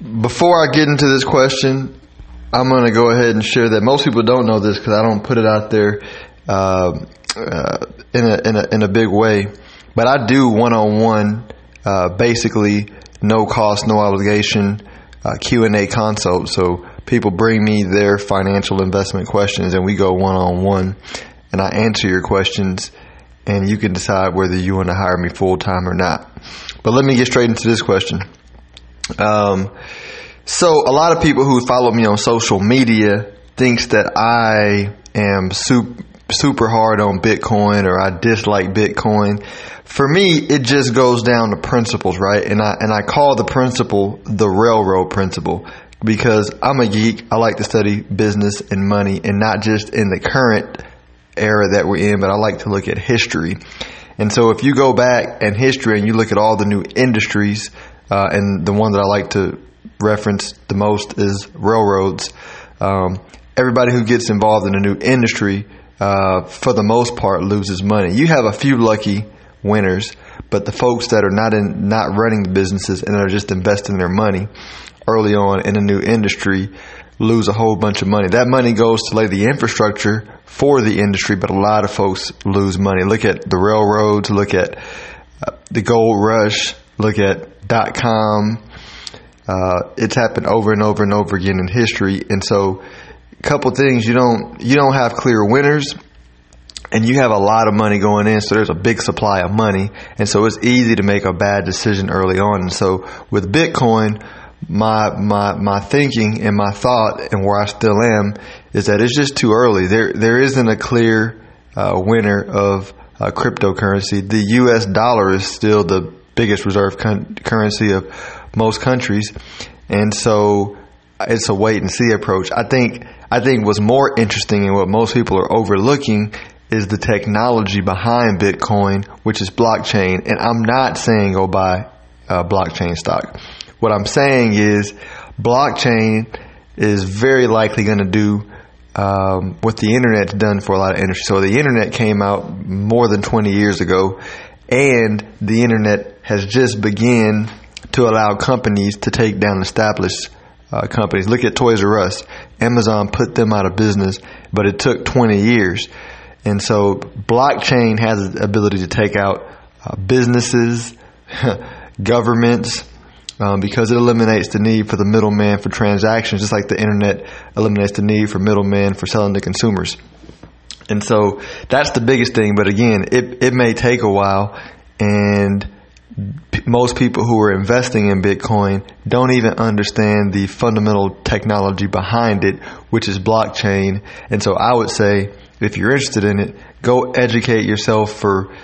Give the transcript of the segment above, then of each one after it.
before I get into this question, I'm going to go ahead and share that most people don't know this because I don't put it out there uh, uh, in a in a in a big way. But I do one on one, basically no cost, no obligation uh, Q and A consult. So people bring me their financial investment questions, and we go one on one, and I answer your questions, and you can decide whether you want to hire me full time or not. But let me get straight into this question. Um, so a lot of people who follow me on social media thinks that I am super super hard on Bitcoin or I dislike Bitcoin. For me, it just goes down to principles, right? And I and I call the principle the railroad principle because I'm a geek. I like to study business and money and not just in the current era that we're in, but I like to look at history. And so if you go back in history and you look at all the new industries, uh, and the one that I like to reference the most is railroads. Um, everybody who gets involved in a new industry, uh, for the most part, loses money. You have a few lucky winners, but the folks that are not in, not running the businesses and are just investing their money early on in a new industry lose a whole bunch of money. That money goes to lay the infrastructure for the industry, but a lot of folks lose money. Look at the railroads, look at uh, the gold rush, look at dot com. Uh, it's happened over and over and over again in history. And so, a couple things you don't you don't have clear winners, and you have a lot of money going in. So there's a big supply of money, and so it's easy to make a bad decision early on. And so with Bitcoin, my my my thinking and my thought and where I still am is that it's just too early. There there isn't a clear uh, winner of uh, cryptocurrency. The U.S. dollar is still the biggest reserve con- currency of most countries, and so it's a wait and see approach. I think I think what's more interesting and what most people are overlooking is the technology behind Bitcoin, which is blockchain. And I'm not saying go buy uh, blockchain stock. What I'm saying is blockchain is very likely going to do um, what the internet's done for a lot of industries. So the internet came out more than 20 years ago, and the internet has just begun to allow companies to take down established uh, companies. Look at Toys R Us. Amazon put them out of business, but it took 20 years. And so blockchain has the ability to take out uh, businesses, governments, um, because it eliminates the need for the middleman for transactions, just like the internet eliminates the need for middlemen for selling to consumers. And so that's the biggest thing. But again, it, it may take a while and p- most people who are investing in Bitcoin don't even understand the fundamental technology behind it, which is blockchain. And so I would say, if you're interested in it, go educate yourself for,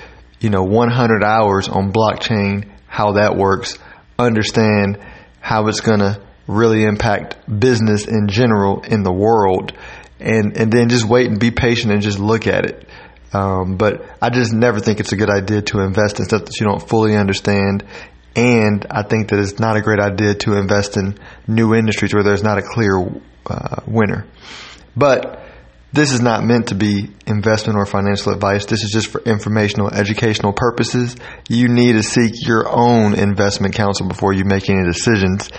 you know, 100 hours on blockchain, how that works understand how it's going to really impact business in general in the world and and then just wait and be patient and just look at it um, but I just never think it's a good idea to invest in stuff that you don't fully understand and I think that it's not a great idea to invest in new industries where there's not a clear uh, winner but this is not meant to be investment or financial advice. This is just for informational, educational purposes. You need to seek your own investment counsel before you make any decisions.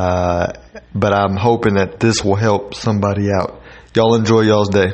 Uh, but I'm hoping that this will help somebody out. Y'all enjoy y'all's day.